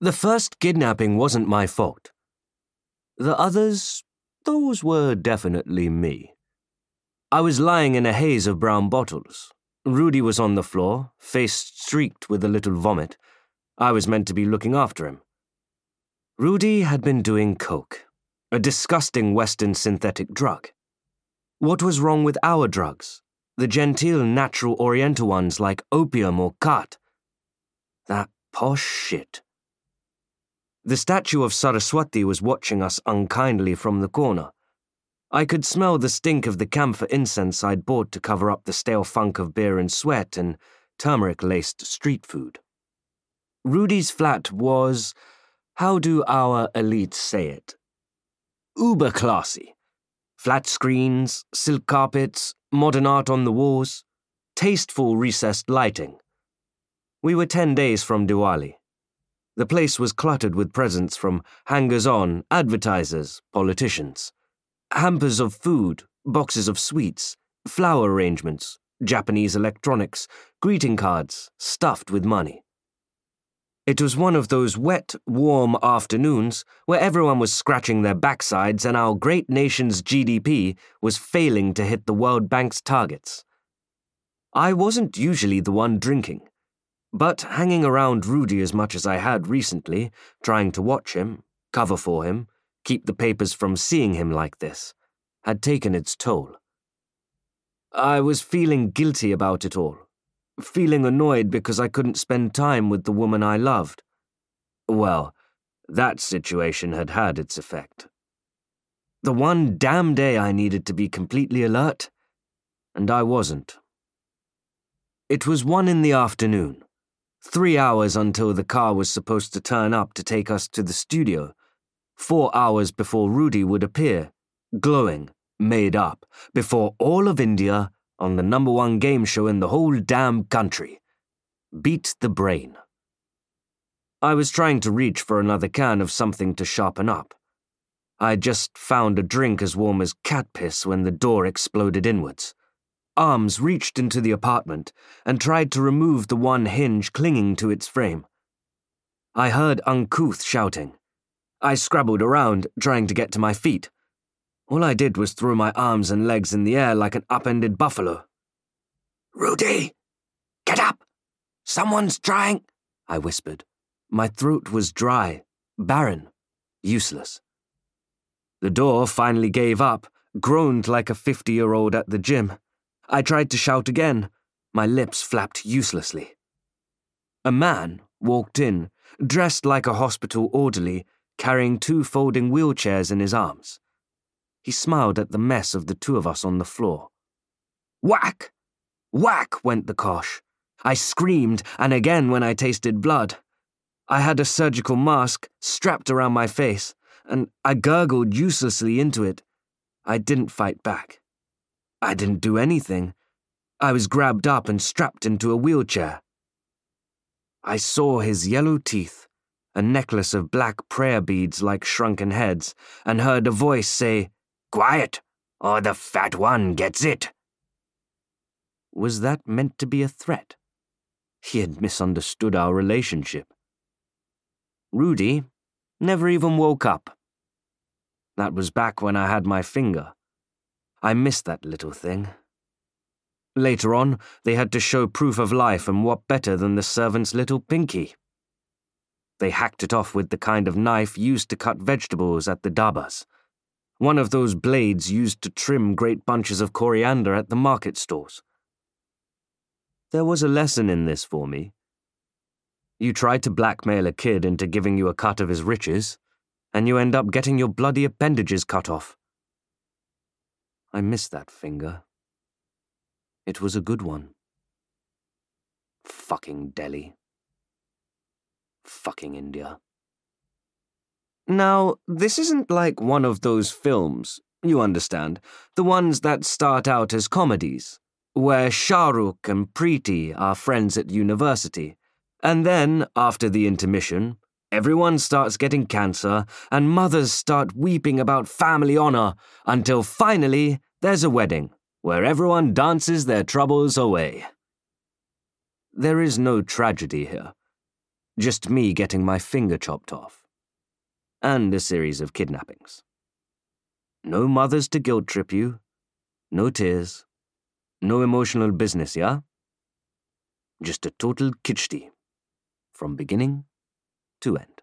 The first kidnapping wasn't my fault. The others, those were definitely me. I was lying in a haze of brown bottles. Rudi was on the floor, face streaked with a little vomit. I was meant to be looking after him. Rudi had been doing coke, a disgusting Western synthetic drug. What was wrong with our drugs? The genteel natural Oriental ones like opium or khat? That posh shit. The statue of Saraswati was watching us unkindly from the corner. I could smell the stink of the camphor incense I'd bought to cover up the stale funk of beer and sweat and turmeric laced street food. Rudi's flat was, how do our elites say it? Uber classy. Flat screens, silk carpets, modern art on the walls, tasteful recessed lighting. We were ten days from Diwali. The place was cluttered with presents from hangers on, advertisers, politicians. Hampers of food, boxes of sweets, flower arrangements, Japanese electronics, greeting cards, stuffed with money. It was one of those wet, warm afternoons where everyone was scratching their backsides and our great nation's GDP was failing to hit the World Bank's targets. I wasn't usually the one drinking, but hanging around Rudi as much as I had recently, trying to watch him, cover for him, keep the papers from seeing him like this, had taken its toll. I was feeling guilty about it all feeling annoyed because I couldn't spend time with the woman I loved. Well, that situation had had its effect. The one damn day I needed to be completely alert, and I wasn't. It was one in the afternoon, three hours until the car was supposed to turn up to take us to the studio, four hours before Rudi would appear, glowing, made up, before all of India on the number one game show in the whole damn country. Beat the brain. I was trying to reach for another can of something to sharpen up. I just found a drink as warm as cat piss when the door exploded inwards. Arms reached into the apartment and tried to remove the one hinge clinging to its frame. I heard uncouth shouting. I scrabbled around, trying to get to my feet. All I did was throw my arms and legs in the air like an upended buffalo. Rudi! Get up! Someone's trying, I whispered. My throat was dry, barren, useless. The door finally gave up, groaned like a 50 year old at the gym. I tried to shout again. My lips flapped uselessly. A man walked in, dressed like a hospital orderly, carrying two folding wheelchairs in his arms. He smiled at the mess of the two of us on the floor. Whack! Whack went the cosh. I screamed, and again when I tasted blood. I had a surgical mask strapped around my face, and I gurgled uselessly into it. I didn't fight back. I didn't do anything. I was grabbed up and strapped into a wheelchair. I saw his yellow teeth, a necklace of black prayer beads like shrunken heads, and heard a voice say, Quiet, or the fat one gets it. Was that meant to be a threat? He had misunderstood our relationship. Rudi never even woke up. That was back when I had my finger. I missed that little thing. Later on, they had to show proof of life, and what better than the servant's little pinky? They hacked it off with the kind of knife used to cut vegetables at the dhabas one of those blades used to trim great bunches of coriander at the market stores. There was a lesson in this for me. You try to blackmail a kid into giving you a cut of his riches, and you end up getting your bloody appendages cut off. I miss that finger. It was a good one. Fucking Delhi. Fucking India. Now, this isn't like one of those films, you understand, the ones that start out as comedies, where Shahrukh and Preeti are friends at university, and then, after the intermission, everyone starts getting cancer and mothers start weeping about family honor until finally there's a wedding where everyone dances their troubles away. There is no tragedy here. Just me getting my finger chopped off. And a series of kidnappings. No mothers to guilt trip you. No tears. No emotional business, yeah? Just a total khichdi. From beginning to end.